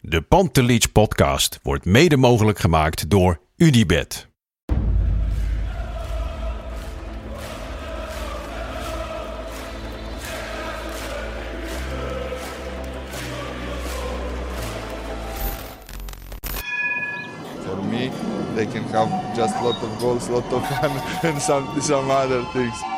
De Pantelich podcast wordt mede mogelijk gemaakt door Unibed. For me, they can have just lot of goals, lot of fun, and some some other things.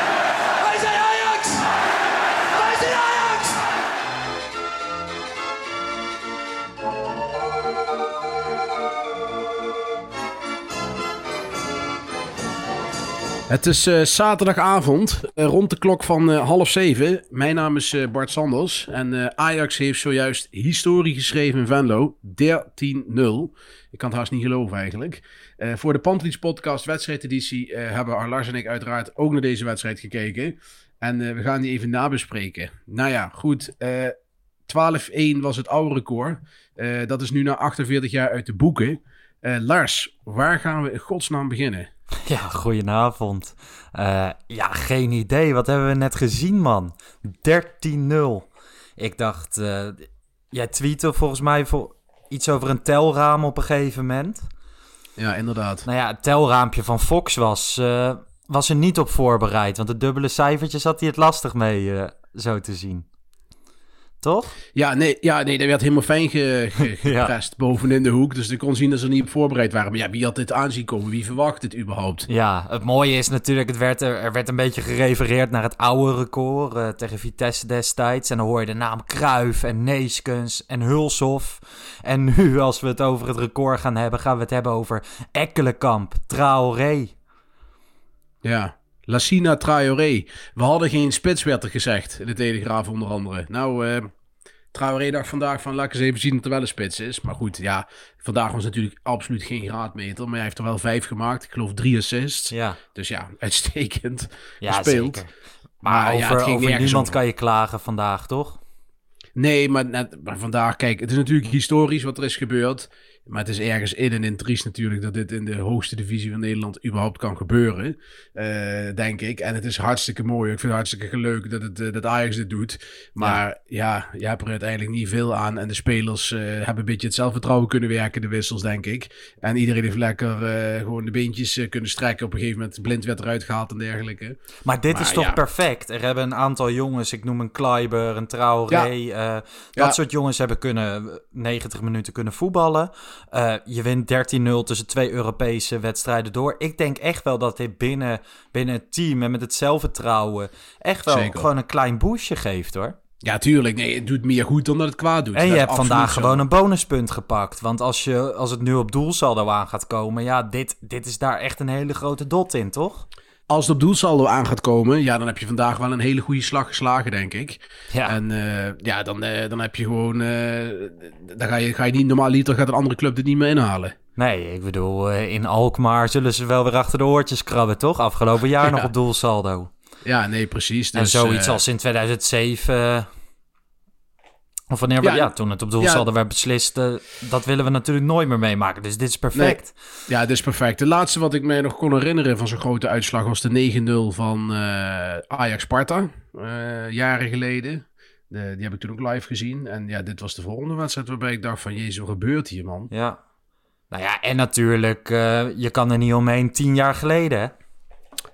Het is eh, zaterdagavond, eh, rond de klok van eh, half zeven. Mijn naam is Bart Sanders en Ajax heeft zojuist historie geschreven in Venlo. 13-0. Ik kan het haast niet geloven eigenlijk. Voor de Pantelis podcast wedstrijdeditie hebben Lars en ik uiteraard ook naar deze wedstrijd gekeken. En we gaan die even nabespreken. Nou ja, goed. eh 12-1 was het oude record. Dat is nu na 48 jaar uit de boeken. Lars, waar gaan we in godsnaam beginnen? Ja, goedenavond. Eh, ja, geen idee. Wat hebben we net gezien, man? 13-0. Ik dacht, eh, jij tweette volgens mij voor iets over een telraam op een gegeven moment. Ja, inderdaad. Nou ja, het telraampje van Fox was, eh, was er niet op voorbereid. Want de dubbele cijfertjes had hij het lastig mee, zo te zien. Toch? Ja, nee, ja, nee, dat werd helemaal fijn ge, ge, Ja. geprest bovenin de hoek. Dus ik kon zien dat ze er niet op voorbereid waren. Maar ja, wie had dit aanzien komen? Wie verwacht dit überhaupt? Ja, het mooie is natuurlijk, het werd er, er werd een beetje gerefereerd naar het oude record eh, tegen Vitesse destijds. En dan hoor je de naam Kruif en Neeskens en Hulshoff. En nu, als we het over het record gaan hebben, gaan we het hebben over Ekkelenkamp, Traoré. Ja. Lassina Traoré. We hadden geen spits, werd er gezegd. In de Telegraaf onder andere. Nou, eh Traoré dacht vandaag van, laat ik eens even zien dat er wel een spits is. Maar goed, ja, vandaag was natuurlijk absoluut geen graadmeter. Maar hij heeft er wel vijf gemaakt. Ik geloof drie assists. Ja, Dus ja, uitstekend ja gespeeld. zeker. Maar, ja, over, nergens niemand kan je klagen vandaag, toch? Nee, maar, net, maar vandaag, kijk, het is natuurlijk historisch wat er is gebeurd. Maar het is ergens in en in triest natuurlijk dat dit in de hoogste divisie van Nederland überhaupt kan gebeuren. eh, denk ik. En het is hartstikke mooi. Ik vind het hartstikke leuk dat, het, eh, dat Ajax dit doet. Maar ja, je hebt er uiteindelijk niet veel aan. En de spelers eh, hebben een beetje het zelfvertrouwen kunnen werken, de wissels, denk ik. En iedereen heeft lekker gewoon de beentjes kunnen strekken. Op een gegeven moment blind werd eruit gehaald en dergelijke. Maar dit Maar is toch ja. perfect? Er hebben een aantal jongens, ik noem een Kleiber, een Traoré. eh, dat Ja. soort jongens hebben kunnen 90 minuten kunnen voetballen. Eh, je wint 13-0 tussen twee Europese wedstrijden door. Ik denk echt wel dat dit binnen, binnen het team en met het zelfvertrouwen echt wel Zeker. gewoon een klein boostje geeft hoor. Ja, tuurlijk. Nee, het doet meer goed dan dat het kwaad doet. En je hebt vandaag zo. gewoon een bonuspunt gepakt. Want als, je, als het nu op doelsaldo aan gaat komen, ja, dit, dit is daar echt een hele grote dot in, toch? Als het op doelsaldo aan gaat komen, ja, dan heb je vandaag wel een hele goede slag geslagen, denk ik. Ja. En eh, ja, dan, eh, dan heb je gewoon. eh, dan ga je, ga je niet normaal liter gaat een andere club dit niet meer inhalen. Nee, ik bedoel, in Alkmaar zullen ze wel weer achter de oortjes krabben, toch? Afgelopen jaar Ja. nog op doelsaldo. Ja, nee, precies. en Dus, zoiets eh, als in 2007... Of wanneer we, Ja, ja, toen het op doelsaldo werd beslist, eh, dat willen we natuurlijk nooit meer meemaken. Dus dit is perfect. Ja, dit is perfect. De laatste wat ik me nog kon herinneren van zo'n grote uitslag was de 9-0 van eh, Ajax-Sparta. eh, jaren geleden. De, die heb ik toen ook live gezien. En ja, dit was de volgende wedstrijd waarbij ik dacht van... Jezus, wat gebeurt hier, man? Ja. Nou ja, en natuurlijk, je kan er niet omheen tien jaar geleden, hè?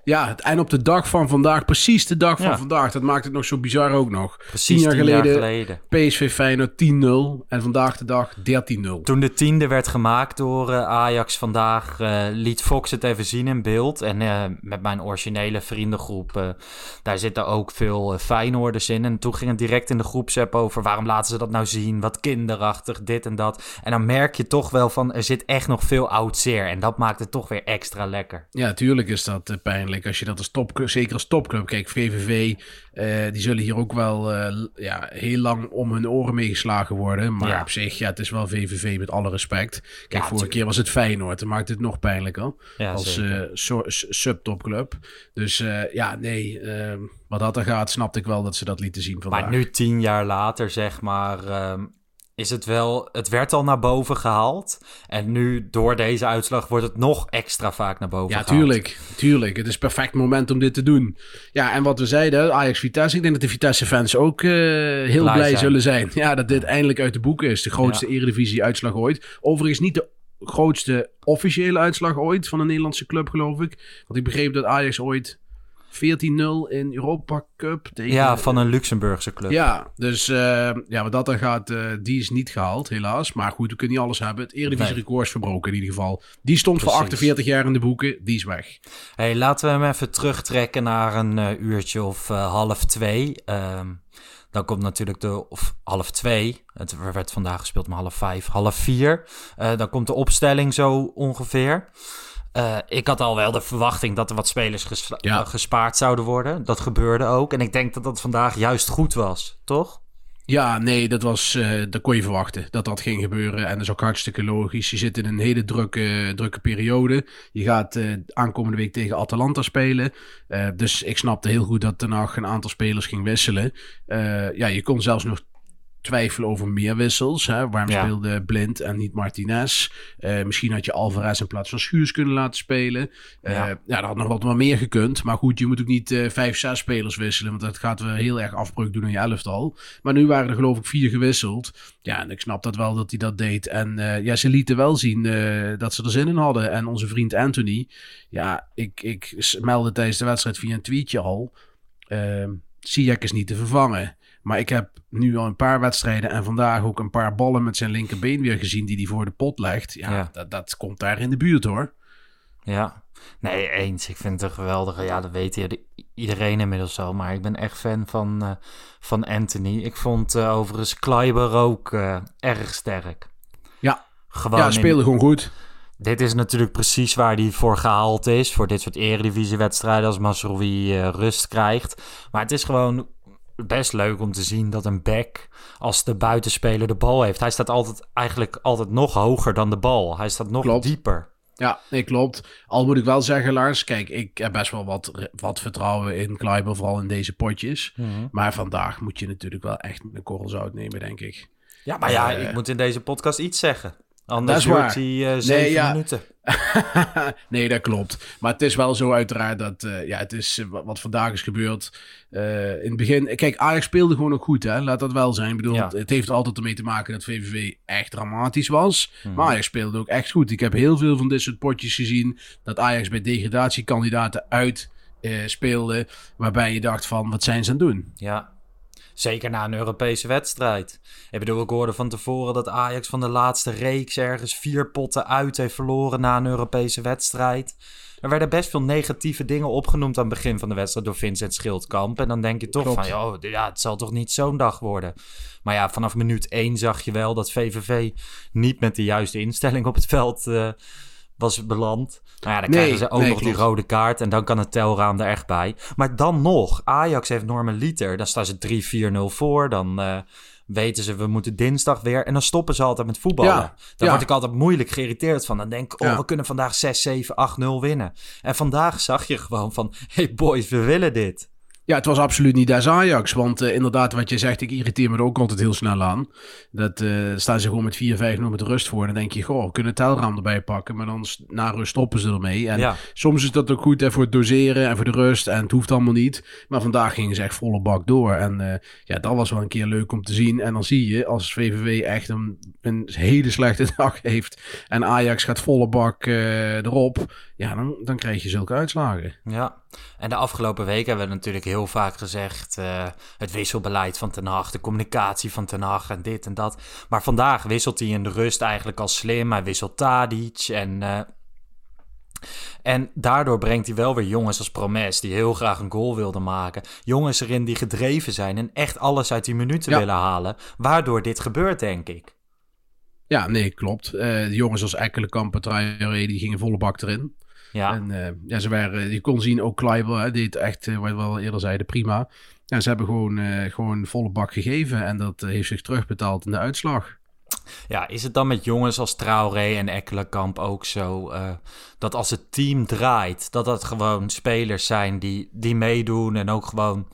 Ja, het, en op de dag van vandaag, precies de dag van Ja. vandaag. Dat maakt het nog zo bizar ook nog. Precies tien jaar tien jaar geleden. PSV Feyenoord 10-0. En vandaag de dag 13-0. Toen de tiende werd gemaakt door eh, Ajax vandaag, eh, liet Fox het even zien in beeld. En eh, met mijn originele vriendengroep, daar zitten ook veel uh, Feyenoorders in. En toen ging het direct in de groepsapp over waarom laten ze dat nou zien? Wat kinderachtig, dit en dat. En dan merk je toch wel van, er zit echt nog veel oud zeer. En dat maakt het toch weer extra lekker. Ja, tuurlijk is dat eh, als je dat als topclub, zeker als topclub. Kijk, VVV, eh, die zullen hier ook wel eh, ja, heel lang om hun oren meegeslagen worden. Maar Ja. op zich, ja, het is wel VVV met alle respect. Kijk, vorige keer was het Feyenoord. Dan maakt het nog pijnlijker. Ja, als so- s- subtopclub. Dus ja, nee, eh, wat dat er gaat, snapte ik wel dat ze dat lieten zien vandaag. Maar nu, tien jaar later, zeg maar, ehm, is het wel... Het werd al naar boven gehaald. En nu, door deze uitslag, wordt het nog extra vaak naar boven Ja, gehaald. tuurlijk. Tuurlijk. Het is perfect moment om dit te doen. Ja, en wat we zeiden, Ajax-Vitesse. Ik denk dat de Vitesse-fans ook eh, heel blij, Blij zijn. zullen zijn. Ja, dat dit eindelijk uit de boeken is. De grootste eredivisie-uitslag ooit. Overigens niet de grootste officiële uitslag ooit van een Nederlandse club, geloof ik. Want ik begreep dat Ajax ooit 14-0 in Europa Cup tegen... Ja, van een Luxemburgse club. Ja, dus eh, ja, wat dat dan gaat, eh, die is niet gehaald, helaas. Maar goed, we kunnen niet alles hebben. Het Eredivisie-record is verbroken in ieder geval. Die stond voor Precies. 48 jaar in de boeken, die is weg. Hey, laten we hem even terugtrekken naar een eh, uurtje of half twee. Ehm, dan komt natuurlijk de, of half twee, het werd vandaag gespeeld om half vijf, half vier. Dan komt de opstelling zo ongeveer. Eh, ik had al wel de verwachting dat er wat spelers ges- Ja. eh, gespaard zouden worden. Dat gebeurde ook. En ik denk dat dat vandaag juist goed was, toch? Ja, nee, dat was, eh, dat kon je verwachten dat dat ging gebeuren. En dat is ook hartstikke logisch. Je zit in een hele drukke, drukke periode. Je gaat aankomende week tegen Atalanta spelen. Dus ik snapte heel goed dat Hag een aantal spelers ging wisselen. Ja, je kon zelfs nog twijfelen over meer wissels. Hè? Waarom Ja. speelde Blind en niet Martinez? Eh, misschien had je Alvarez in plaats van Schuurs kunnen laten spelen. Eh, Ja. ja. dat had nog wat meer gekund. Maar goed, je moet ook niet eh, vijf, zes spelers wisselen. Want dat gaat wel heel erg afbreuk doen aan je elftal. Maar nu waren er geloof ik vier gewisseld. Ja, en ik snap dat wel dat hij dat deed. En ja, ze lieten wel zien dat ze er zin in hadden. En onze vriend Anthony. Ja, ik, ik meldde tijdens de wedstrijd via een tweetje al. Uh, Ziyech is niet te vervangen. Maar ik heb nu al een paar wedstrijden en vandaag ook een paar ballen met zijn linkerbeen weer gezien die hij voor de pot legt. Ja, Ja. Dat, dat komt daar in de buurt hoor. Ja, nee, eens. Ik vind het een geweldige. Ja, dat weet iedereen inmiddels al. Maar ik ben echt fan van, eh, van Anthony. Ik vond eh, overigens Kleiber ook eh, erg sterk. Ja, Gewoon ja in- speelde gewoon goed. Dit is natuurlijk precies waar hij voor gehaald is. Voor dit soort eredivisiewedstrijden als Masrowi rust krijgt. Maar het is gewoon best leuk om te zien dat een back als de buitenspeler de bal heeft. Hij staat altijd, eigenlijk altijd nog hoger dan de bal. Hij staat nog Klopt. dieper. Ja, nee, klopt. Al moet ik wel zeggen, Lars, kijk, ik heb best wel wat, wat vertrouwen in Kleiber, vooral in deze potjes. Maar vandaag moet je natuurlijk wel echt een korrel zout nemen, denk ik. Ja, maar ja, Eh, ik moet in deze podcast iets zeggen. Anders waar. hij eh, zeven Nee, ja. minuten. nee, dat klopt. Maar het is wel zo uiteraard dat, eh, ja, het is eh, wat, wat vandaag is gebeurd. Eh, in het begin, kijk, Ajax speelde gewoon ook goed, hè. Laat dat wel zijn. Ik bedoel, Ja. het, heeft er altijd ermee te maken dat VVV echt dramatisch was. Mhm. Maar Ajax speelde ook echt goed. Ik heb heel veel van dit soort potjes gezien dat Ajax bij degradatiekandidaten uit speelde. Waarbij je dacht van, wat zijn ze aan het doen? Ja, zeker na een Europese wedstrijd. Ik bedoel, ik hoorde van tevoren dat Ajax van de laatste reeks ergens vier potten uit heeft verloren na een Europese wedstrijd. Er werden best veel negatieve dingen opgenoemd aan het begin van de wedstrijd door Vincent Schildkamp. En dan denk je toch Klopt. van, joh, ja, het zal toch niet zo'n dag worden. Maar ja, vanaf minuut 1 zag je wel dat VVV niet met de juiste instelling op het veld eh, was beland. Nou ja, dan Nee, krijgen ze ook nee, nog die rode kaart en dan kan het telraam er echt bij. Maar dan nog, Ajax heeft Norman Liter, dan staan ze 3-4-0 voor, dan eh, weten ze we moeten dinsdag weer en dan stoppen ze altijd met voetballen. Ja, Daar ja. word ik altijd moeilijk geïrriteerd van. Dan denk ik, oh, Ja. we kunnen vandaag 6, 7, 8-0 winnen. En vandaag zag je gewoon van, hey boys, we willen dit. Ja, het was absoluut niet des Ajax. Want uh, inderdaad, wat je zegt, ik irriteer me er ook altijd heel snel aan. Dat uh, staan ze gewoon met 4-5 nog met rust voor. En dan denk je, goh, we kunnen het telraam erbij pakken. Maar dan na rust stoppen ze ermee. En Ja. soms is dat ook goed hè, voor het doseren en voor de rust. En het hoeft allemaal niet. Maar vandaag gingen ze echt volle bak door. En eh, ja, dat was wel een keer leuk om te zien. En dan zie je, als VVV echt een, een hele slechte dag heeft. En Ajax gaat volle bak eh, erop. Ja, dan, dan krijg je zulke uitslagen. Ja, en de afgelopen week hebben we natuurlijk heel vaak gezegd... eh, het wisselbeleid van Ten Hag, de communicatie van Ten Hag en dit en dat. Maar vandaag wisselt hij in de rust eigenlijk al slim. Hij wisselt Tadic en... eh, en daardoor brengt hij wel weer jongens als Promes... die heel graag een goal wilden maken. Jongens erin die gedreven zijn en echt alles uit die minuten Ja. willen halen. Waardoor dit gebeurt, denk ik. Ja, nee, klopt. Eh, de jongens als Ekkelenkamp en die gingen volle bak erin. Ja, En eh, ja, ze waren, je kon zien, ook Kleiber hè, deed echt, eh, wat we al eerder zeiden, prima. Ja, ze hebben gewoon, eh, gewoon volle bak gegeven en dat heeft zich terugbetaald in de uitslag. Ja, is het dan met jongens als Traoré en Ekkelenkamp ook zo... dat als het team draait, dat dat gewoon spelers zijn die, die meedoen... en ook gewoon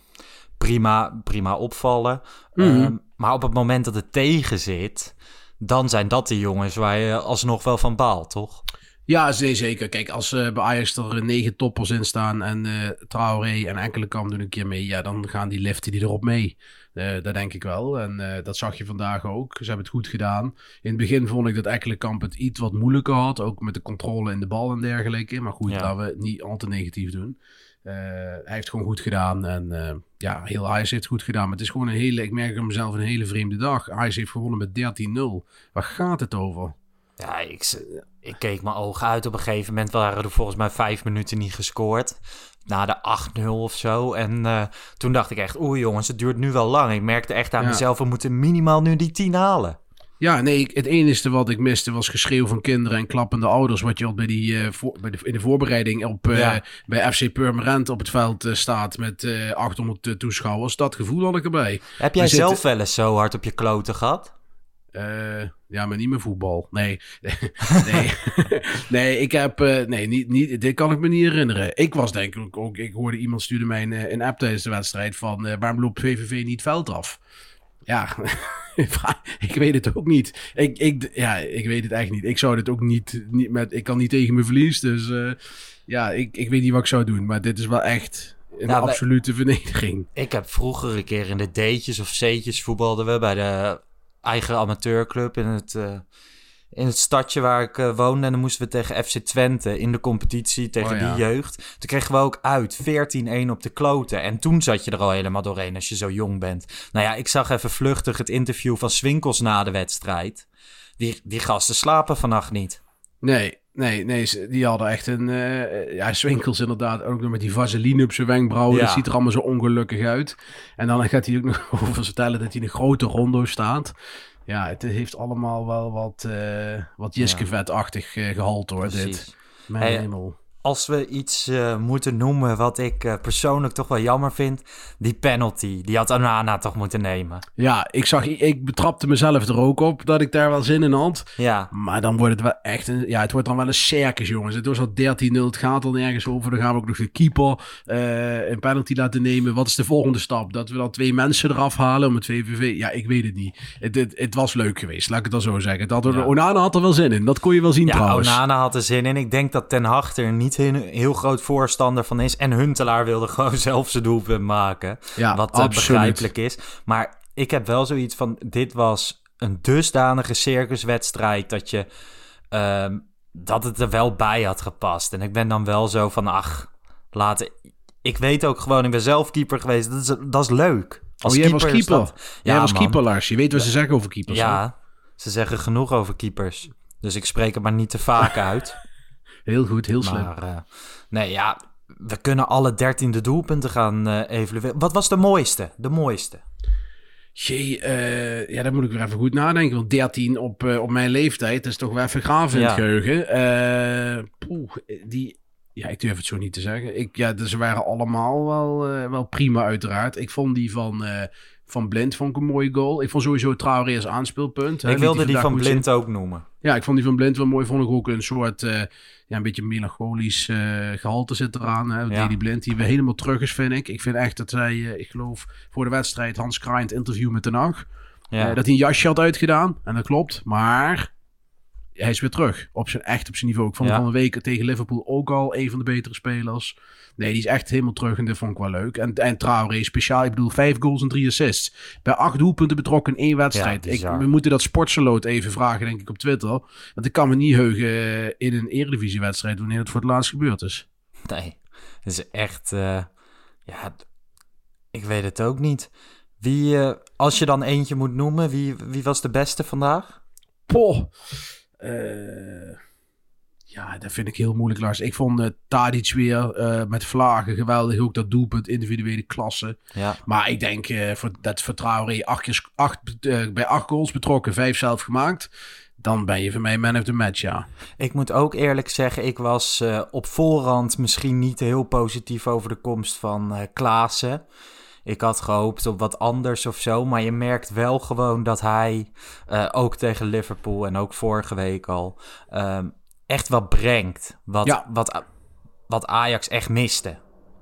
prima, prima opvallen. Mhm. Ehm, maar op het moment dat het tegen zit... dan zijn dat de jongens waar je alsnog wel van baalt, toch? Ja, zeker. Kijk, als eh, bij Ajax er eh, negen toppers in staan en eh Traoré en Ekkelenkamp doen een keer mee, ja, dan gaan die liften die erop mee. Eh, dat denk ik wel. En dat zag je vandaag ook. Ze hebben het goed gedaan. In het begin vond ik dat Ekkelenkamp het iets wat moeilijker had. Ook met de controle in de bal en dergelijke. Maar goed, Ja. laten we het niet al te negatief doen. Hij heeft gewoon goed gedaan. En ja, heel Ajax heeft het goed gedaan. Maar het is gewoon een hele, ik merk aan mezelf, een hele vreemde dag. Ajax heeft gewonnen met 13-0. Waar gaat het over? Ja, ik, ik keek mijn ogen uit. Op een gegeven moment waren er volgens mij vijf minuten niet gescoord. Na de 8-0 of zo. En eh, toen dacht ik echt, oeh jongens, het duurt nu wel lang. Ik merkte echt aan Ja. mezelf, we moeten minimaal nu die 10 halen. Ja, nee, het enige wat ik miste was geschreeuw van kinderen en klappende ouders. Wat je al bij die, eh, voor, bij de, in de voorbereiding op, eh, Ja. bij FC Purmerend op het veld staat met eh 800 toeschouwers. Dat gevoel had ik erbij. Heb jij We zitten- zelf wel eens zo hard op je kloten gehad? Eh, ja, maar niet meer voetbal. Nee. nee. nee, ik heb. eh, nee, niet, niet, dit kan ik me niet herinneren. Ik was denk ik ook. Ik hoorde iemand stuurde mij een, eh, een app tijdens de wedstrijd van. waarom loopt VVV niet veld af? Ja, ik weet het ook niet. Ik, ik, ja, ik weet het echt niet. Ik zou dit ook niet, niet met. Ik kan niet tegen mijn verlies. Dus ja, ik, ik weet niet wat ik zou doen. Maar dit is wel echt een Nou, wij- absolute vernedering. Ik heb vroeger een keer in de D'tjes of C'tjes voetbalden we bij de eigen amateurclub in het, eh, in het stadje waar ik eh, woonde. En dan moesten we tegen FC Twente in de competitie tegen Oh, ja. die jeugd. Toen kregen we ook uit 14-1 op de kloten. En toen zat je er al helemaal doorheen als je zo jong bent. Nou ja, ik zag even vluchtig het interview van Swinkels na de wedstrijd. Die, die gasten slapen vannacht niet. Nee, nee, nee. Die hadden echt een... eh ja, Swinkels inderdaad. Ook nog met die vaseline op zijn wenkbrauwen. Ja. Dat ziet er allemaal zo ongelukkig uit. En dan gaat hij ook nog over vertellen dat hij in een grote rondo staat. Ja, het heeft allemaal wel wat, eh wat Jiske-vet-achtig eh, gehalte hoor, dit. Mijn Hey, hemel. Als we iets eh, moeten noemen wat ik eh, persoonlijk toch wel jammer vind, die penalty. Die had Anana toch moeten nemen. Ja, ik zag... Ik betrapte mezelf er ook op dat ik daar wel zin in had. Ja, Maar dan wordt het wel echt een... Ja, het wordt dan wel een circus, jongens. Het was al 13-0. Het gaat al nergens over. Dan gaan we ook nog de keeper eh, een penalty laten nemen. Wat is de volgende stap? Dat we dan twee mensen eraf halen om het VVV... Ja, ik weet het niet. Het, het, het was leuk geweest, laat ik het dan zo zeggen. Het had, Ja. Onana had er wel zin in. Dat kon je wel zien ja trouwens. Onana had er zin in. Ik denk dat Ten Hag er niet een heel groot voorstander van is. En Huntelaar wilde gewoon zelf zijn doelpunt maken. Ja, wat eh, absoluut. begrijpelijk is. Maar ik heb wel zoiets van, dit was een dusdanige circuswedstrijd dat je... ehm, dat het er wel bij had gepast. En ik ben dan wel zo van, ach, laten... Ik weet ook gewoon, ik ben zelf keeper geweest. Dat is, dat is leuk. Als oh, jij was is keeper. dat- jij Ja, was man. keeper, Lars. Je weet wat ze zeggen over keepers. Ja, ze zeggen genoeg over keepers. Dus ik spreek het maar niet te vaak uit. Heel goed, heel slim. Maar eh, nee, ja, we kunnen alle dertiende doelpunten gaan eh evalueren. Wat was de mooiste? De mooiste. Jee, eh, ja, daar moet ik weer even goed nadenken. Want 13 op, eh, op mijn leeftijd, is toch wel even gaaf in Ja. het geheugen. Eh, poeh, die, ja, ik durf het zo niet te zeggen. Ik, ja, ze waren allemaal wel, eh, wel prima uiteraard. Ik vond die van, eh, Van Blind vond ik een mooie goal. Ik vond sowieso Traoré als aanspeelpunt. hè, Ik wilde die van Blind ook noemen. Ja, ik vond die van Blind wel mooi. Vond ik ook een soort, eh, ja, een beetje melancholisch eh, gehalte zit eraan. Hè. Ja. Deli Blind, die weer helemaal terug is, vind ik. Ik vind echt dat hij, eh, ik geloof, voor de wedstrijd Hans het interview met Den Haag, Ja. dat hij een jasje had uitgedaan. En dat klopt. Maar hij is weer terug. Op zijn, echt op zijn niveau. Ik vond Ja. hem van een week tegen Liverpool ook al een van de betere spelers. Nee, die is echt helemaal terug en dat vond ik wel leuk. En, en Traoré speciaal, ik bedoel, vijf goals en drie assists. Bij acht doelpunten betrokken in één wedstrijd. Ja, ik, we moeten dat sportseloot even vragen, denk ik, op Twitter. Want ik kan me niet heugen eh, in een eredivisiewedstrijd wanneer het voor het laatst gebeurd is. Nee, het is echt... eh, ja, ik weet het ook niet. Wie, eh, als je dan eentje moet noemen, wie, wie was de beste vandaag? Poh. Eh, ja, dat vind ik heel moeilijk, Lars. Ik vond uh, Tadic weer eh, met vlagen geweldig. Ook dat doelpunt, individuele klasse. Ja. Maar ik denk eh, voor, dat voor Traoré acht, eh, bij acht goals betrokken, vijf zelf gemaakt. Dan ben je voor mij man of the match, ja. Ik moet ook eerlijk zeggen, ik was eh, op voorhand misschien niet heel positief over de komst van eh Klaassen. Ik had gehoopt op wat anders of zo, maar je merkt wel gewoon dat hij eh, ook tegen Liverpool en ook vorige week al ehm, echt wat brengt. Wat, Ja. wat, wat Ajax echt miste.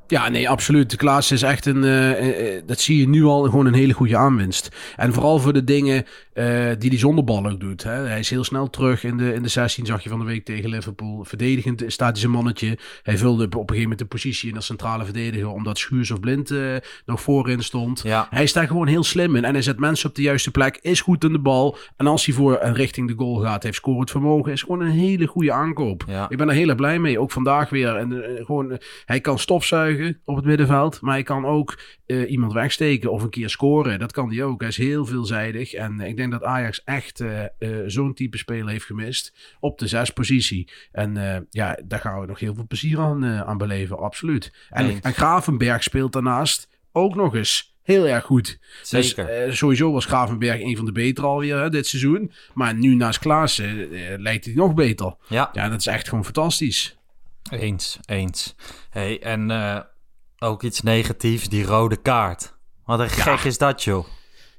Ja, nee, absoluut. De Klaas is echt een, eh, eh, dat zie je nu al, gewoon een hele goede aanwinst. En vooral voor de dingen eh, die hij zonder bal ook doet. Hè. Hij is heel snel terug in de, in de 16, zag je van de week tegen Liverpool. Verdedigend staat hij zijn mannetje. Hij vulde op een gegeven moment de positie in als centrale verdediger, omdat Schuurs of Blind eh, nog voorin stond. Ja. Hij is daar gewoon heel slim in en hij zet mensen op de juiste plek, is goed in de bal. En als hij voor en richting de goal gaat, heeft scorend vermogen, is gewoon een hele goede aankoop. Ja. Ik ben er heel erg blij mee, ook vandaag weer. En eh, gewoon, eh, hij kan stofzuigen op het middenveld, maar hij kan ook eh, iemand wegsteken of een keer scoren. Dat kan hij ook. Hij is heel veelzijdig en eh, ik denk dat Ajax echt eh, eh, zo'n type speler heeft gemist op de zespositie. En eh, ja, daar gaan we nog heel veel plezier aan, aan beleven, absoluut. En, Eens. en Gravenberg speelt daarnaast ook nog eens heel erg goed. Zeker. Dus eh, sowieso was Gravenberg een van de betere alweer hè, dit seizoen. Maar nu naast Klaassen lijkt hij nog beter. Ja. Ja, dat is echt gewoon fantastisch. Eens, eens. Hey, en ook iets negatiefs, die rode kaart. Wat een gek is dat, joh.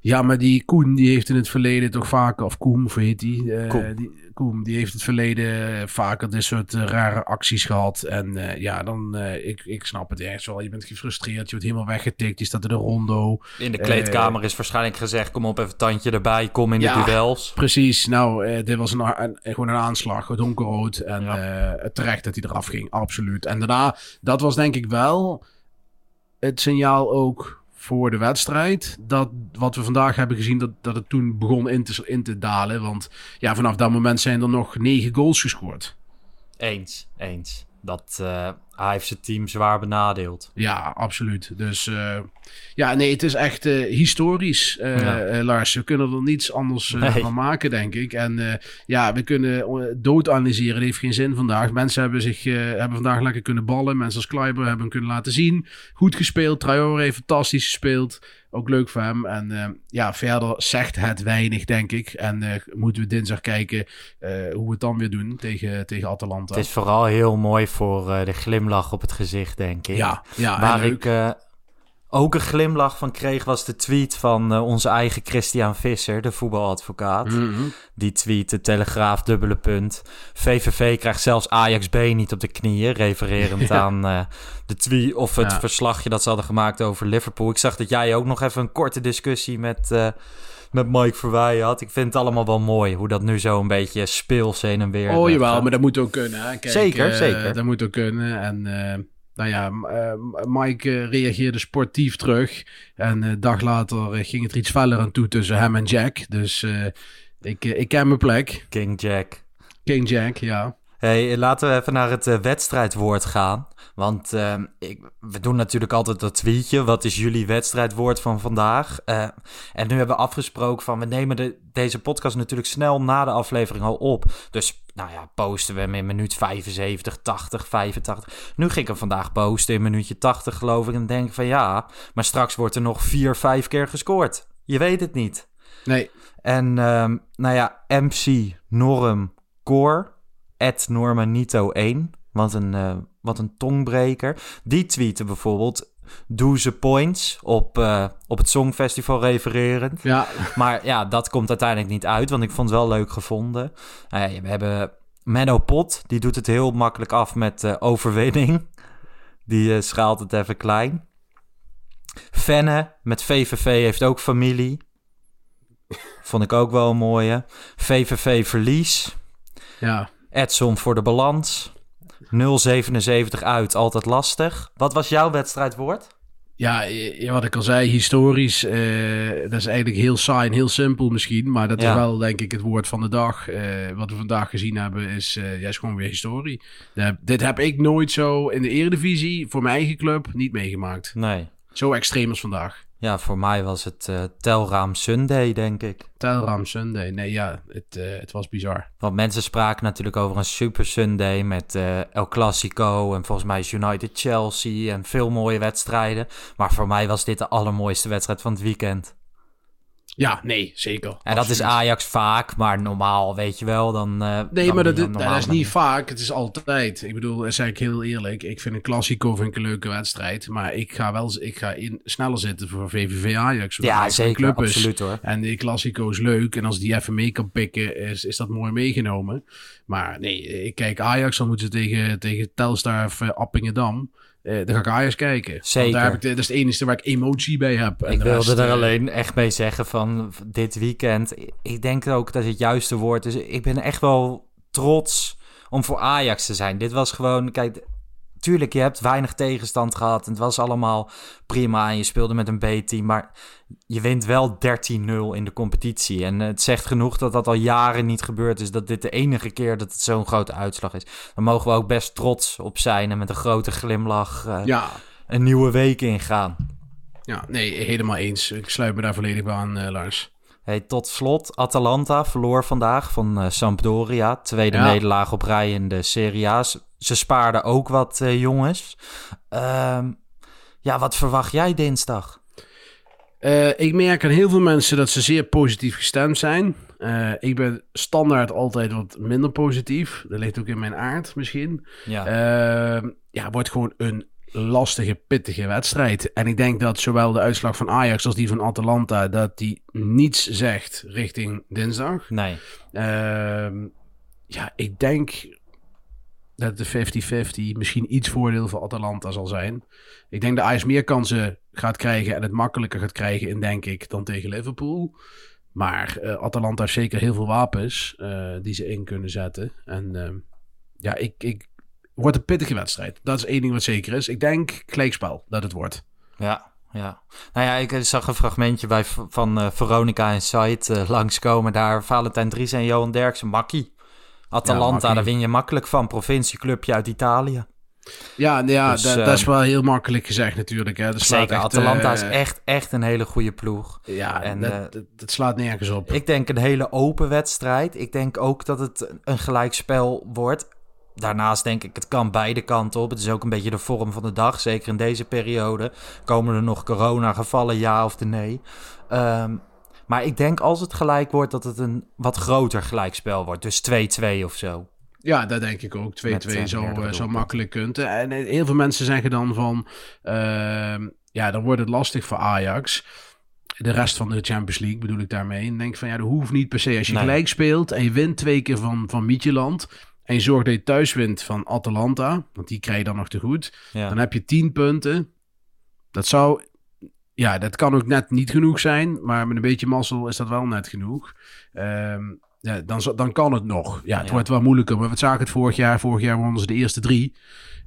Ja, maar die Koen, die heeft in het verleden toch vaker, of Koem, hoe heet die? Eh, Koem. die die heeft in het verleden vaker dit soort eh, rare acties gehad. En eh, ja, dan, ik, ik snap het ergens wel. Je bent gefrustreerd, je wordt helemaal weggetikt, je staat in de rondo. In de kleedkamer is waarschijnlijk gezegd: kom op, even tandje erbij, kom in Ja. de duels. Precies, nou, dit was een, een, gewoon een aanslag, donkerrood. En eh, terecht dat hij eraf ging, absoluut. En daarna, dat was denk ik wel het signaal ook voor de wedstrijd. Dat wat we vandaag hebben gezien, dat, dat het toen begon in te, in te dalen. Want ja, vanaf dat moment zijn er nog negen goals gescoord. Eens, eens. Dat eh, hij heeft zijn team zwaar benadeeld. Ja, absoluut. Dus eh, ja, nee, het is echt eh, historisch, eh, Ja. Lars. We kunnen er niets anders Nee. van maken, denk ik. En ja, we kunnen dood analyseren. Dat heeft geen zin vandaag. Mensen hebben zich hebben vandaag lekker kunnen ballen. Mensen als Kleiber hebben hem kunnen laten zien. Goed gespeeld. Traoré heeft fantastisch gespeeld. Ook leuk voor hem. En ja, verder zegt het weinig, denk ik. En moeten we dinsdag kijken hoe we het dan weer doen tegen, tegen Atalanta. Het is vooral heel mooi voor de glimlach op het gezicht, denk ik. Ja, ja, Waar ik eh, ook een glimlach van kreeg, was de tweet van eh, onze eigen Christian Visser, de voetbaladvocaat. Mhm. Die tweet, de Telegraaf, dubbele punt. VVV krijgt zelfs Ajax B niet op de knieën, refererend Ja. aan eh, de tweet of het Ja. verslagje dat ze hadden gemaakt over Liverpool. Ik zag dat jij ook nog even een korte discussie met, met Mike Verweijen had. Ik vind het allemaal wel mooi, hoe dat nu zo een beetje speels heen en weer Oh eh, jawel, gaat. maar dat moet ook kunnen. Hè? Kijk, Zeker, eh, zeker. Dat moet ook kunnen. En eh, nou ja, Mike reageerde sportief terug. En een dag later ging het er iets feller aan toe tussen hem en Jack. Dus ik, ik ken mijn plek. King Jack. King Jack, ja. Hey, laten we even naar het eh, wedstrijdwoord gaan. Want eh, ik, we doen natuurlijk altijd dat tweetje. Wat is jullie wedstrijdwoord van vandaag? Eh, en nu hebben we afgesproken van... we nemen de, deze podcast natuurlijk snel na de aflevering al op. Dus nou ja, posten we hem in minuut 75, 80, 85. Nu ging ik hem vandaag posten in minuutje 80 geloof ik. En denk van ja, maar straks wordt er nog vier, vijf keer gescoord. Je weet het niet. Nee. En ehm, nou ja, MC Norm Core, Normanito1, wat een, eh, wat een tongbreker. Die tweette bijvoorbeeld, Doeze Points op, eh, op het Songfestival refererend. Ja. Maar ja, dat komt uiteindelijk niet uit, want ik vond het wel leuk gevonden. Nou ja, we hebben Menno Pot, die doet het heel makkelijk af met eh, overwinning. Die schaalt het even klein. Fenne met VVV heeft ook familie. Vond ik ook wel een mooie. VVV verlies. Ja. Edson voor de balans. 0,77 uit, altijd lastig. Wat was jouw wedstrijdwoord? Ja, ja, wat ik al zei, historisch. eh, dat is eigenlijk heel saai en heel simpel misschien. Maar dat Ja. is wel, denk ik, het woord van de dag. Eh, wat we vandaag gezien hebben, is, eh, ja, is gewoon weer historie. Dit heb ik nooit zo in de Eredivisie, voor mijn eigen club, niet meegemaakt. Nee. Zo extreem als vandaag. Ja, voor mij was het eh, Telraam Sunday, denk ik. Telram Sunday. Nee, ja, het, eh, het was bizar. Want mensen spraken natuurlijk over een Super Sunday met eh, El Clasico en volgens mij is United Chelsea en veel mooie wedstrijden. Maar voor mij was dit de allermooiste wedstrijd van het weekend. Ja, nee, zeker. En dat is. Ajax vaak, maar normaal weet je wel, dan... eh, Nee, dan maar dat, normale is niet vaak. Het is altijd. Ik bedoel, dat zeg ik heel eerlijk. Ik vind een Classico vind ik een leuke wedstrijd. Maar ik ga wel ik ga in, sneller zitten voor VVV Ajax. Ja, zeker, club is. absoluut hoor. En die Classico is leuk. En als die even mee kan pikken, is, is dat mooi meegenomen. Maar nee, ik kijk Ajax. Dan moeten ze tegen, tegen Telstar of eh, Appingedam. Eh, dan ga ik Ajax kijken. Zeker. Daar heb ik, de- dat is het enige waar ik emotie bij heb. En Ik de wilde rest, er eh, alleen echt mee zeggen van dit weekend. Ik denk ook dat het juiste woord is. Ik ben echt wel trots om voor Ajax te zijn. Dit was gewoon, kijk, tuurlijk, je hebt weinig tegenstand gehad. En het was allemaal prima en je speelde met een B-team. Maar je wint wel 13-0 in de competitie. En het zegt genoeg dat dat al jaren niet gebeurd is. Dat dit de enige keer dat het zo'n grote uitslag is. Daar mogen we ook best trots op zijn en met een grote glimlach eh, Ja. een nieuwe week ingaan. Ja, nee, helemaal eens. Ik sluit me daar volledig bij aan, eh, Lars. Hey, tot slot, Atalanta verloor vandaag van eh, Sampdoria. Tweede Ja. nederlaag op rij in de Serie A. Ze- spaarden ook wat eh, jongens. Ehm, ja, wat verwacht jij dinsdag? Eh, ik merk aan heel veel mensen dat ze zeer positief gestemd zijn. Eh, ik ben standaard altijd wat minder positief. Dat ligt ook in mijn aard misschien. Ja. Eh, ja, wordt gewoon een lastige, pittige wedstrijd. En ik denk dat zowel de uitslag van Ajax als die van Atalanta... dat die niets zegt richting dinsdag. Nee. Ehm, ja, ik denk dat de 50-50 misschien iets voordeel voor Atalanta zal zijn. Ik denk dat Ajax meer kansen gaat krijgen en het makkelijker gaat krijgen in, denk ik, dan tegen Liverpool. Maar eh, Atalanta heeft zeker heel veel wapens eh, die ze in kunnen zetten. En ehm, ja, ik, ik wordt een pittige wedstrijd. Dat is één ding wat zeker is. Ik denk gelijkspel dat het wordt. Ja, ja. Nou ja, ik eh, zag een fragmentje bij, van Veronica Insight eh langskomen daar. Valentijn Dries en Johan Derksen, makkie. Atalanta, daar win je makkelijk van. Provincieclubje uit Italië. Ja, ja Dus, dat, dat is wel heel makkelijk gezegd natuurlijk. Hè. Dat Zeker, echt, Atalanta is eh, echt, echt een hele goede ploeg. Ja, En, dat, eh, dat, dat slaat nergens op. Ik denk een hele open wedstrijd. Ik denk ook dat het een gelijkspel wordt. Daarnaast denk ik, het kan beide kanten op. Het is ook een beetje de vorm van de dag. Zeker in deze periode. Komen er nog coronagevallen, ja of de nee? Ehm, maar ik denk als het gelijk wordt, dat het een wat groter gelijkspel wordt. Dus 2-2 of zo. Ja, dat denk ik ook. 2-2 Met, eh, zou, meerdere eh, zou makkelijk. En eh, heel veel mensen zeggen dan van... ehm, ja, dan wordt het lastig voor Ajax. De rest van de Champions League bedoel ik daarmee. En denk van, ja, dat hoeft niet per se. Als je Nee. gelijk speelt en je wint twee keer van, van Mietjeland... en je zorgt dat je thuis wint van Atalanta... want die krijg je dan nog te goed... Ja. dan heb je 10 punten. Dat zou... Ja, dat kan ook net niet genoeg zijn... maar met een beetje mazzel is dat wel net genoeg. Ehm, ja, dan, dan kan het nog. Ja, het Ja. wordt wel moeilijker. Maar we zagen het vorig jaar. Vorig jaar wonnen ze de eerste drie.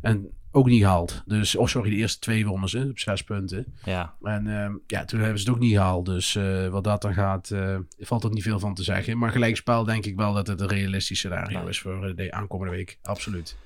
En ook niet gehaald. Dus, of sorry, de eerste twee wonnen ze op zes punten. Ja. En ehm, ja, toen hebben ze het ook niet gehaald. Dus eh, wat dat dan gaat, eh, valt er niet veel van te zeggen. Maar gelijkspel denk ik wel dat het een realistisch scenario Ja. is voor eh, de aankomende week. Absoluut.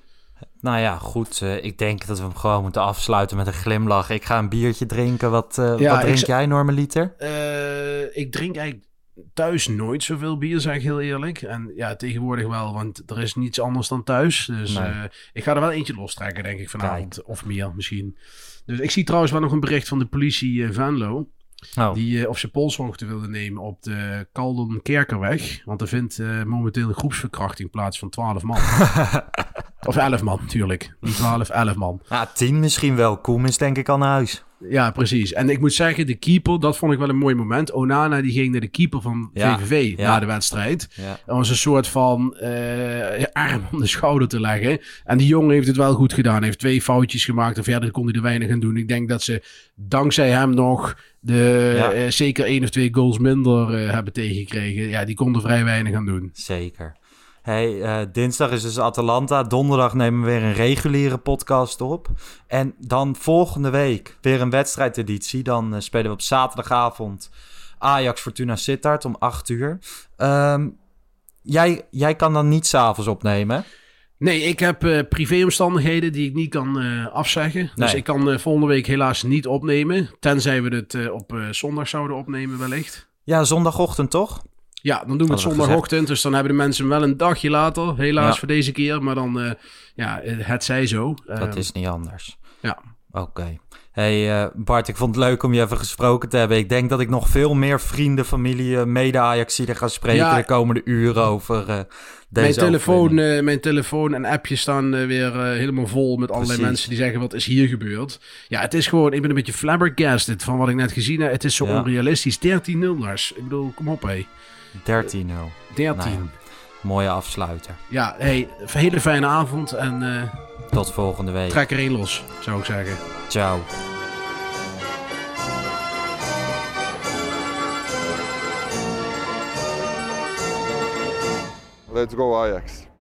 Nou ja, goed. eh, ik denk dat we hem gewoon moeten afsluiten met een glimlach. Ik ga een biertje drinken. Wat, eh, Ja, wat drink jij, normaliter? Eh, ik drink eigenlijk thuis nooit zoveel bier, zeg ik heel eerlijk. En ja, tegenwoordig wel, want er is niets anders dan thuis. Dus Nee. ik ga er wel eentje lostrekken, denk ik, vanavond. Of meer misschien. Dus ik zie trouwens wel nog een bericht van de politie Venlo. Oh. Die of ze polshoogte wilde nemen op de Kaldon Kerkerweg. Want er vindt momenteel een groepsverkrachting plaats van 12 man. Of 11 man, natuurlijk. Niet 12, 11 man. Ja, 10 misschien wel. Koem is denk ik al naar huis. Ja, precies. En ik moet zeggen, de keeper, dat vond ik wel een mooi moment. Onana die ging naar de keeper van Ja, VVV ja. na de wedstrijd. Ja. Dat was een soort van eh, arm om de schouder te leggen. En die jongen heeft het wel goed gedaan. Hij heeft twee foutjes gemaakt en verder kon hij er weinig aan doen. Ik denk dat ze dankzij hem nog de, Ja. eh, zeker één of twee goals minder eh, hebben tegengekregen. Ja, die konden vrij weinig aan doen. Zeker. Hey, eh, dinsdag is dus Atalanta. Donderdag nemen we weer een reguliere podcast op. En dan volgende week weer een wedstrijdeditie. Dan eh, spelen we op zaterdagavond Ajax Fortuna Sittard om 8 uur. Ehm, jij, jij kan dan niet s'avonds opnemen. Nee, ik heb eh, privéomstandigheden die ik niet kan afzeggen. Dus ik kan volgende week helaas niet opnemen. Tenzij we het op zondag zouden opnemen wellicht. Ja, zondagochtend toch? Ja, dan doen we het zondagochtend. Dus dan hebben de mensen wel een dagje later. Helaas Ja. voor deze keer. Maar dan, eh, ja, het zij zo. Dat Eh, is niet anders. Ja. Oké. Hey eh, Bart, ik vond het leuk om je even gesproken te hebben. Ik denk dat ik nog veel meer vrienden, familie, mede-Ajaxiden ga spreken Ja. de komende uren over deze Mijn telefoon, mijn telefoon en appjes staan weer helemaal vol met allerlei Precies. mensen die zeggen: wat is hier gebeurd? Ja, het is gewoon, ik ben een beetje flabbergasted van wat ik net gezien heb. Het is zo Ja. onrealistisch. 13-0, Lars. Ik bedoel, kom op, hé. 13-0. 13. Nou ja, mooie afsluiter. Ja, hey, een hele fijne avond en eh, Tot volgende week. trek er één los, zou ik zeggen. Ciao. Let's go Ajax.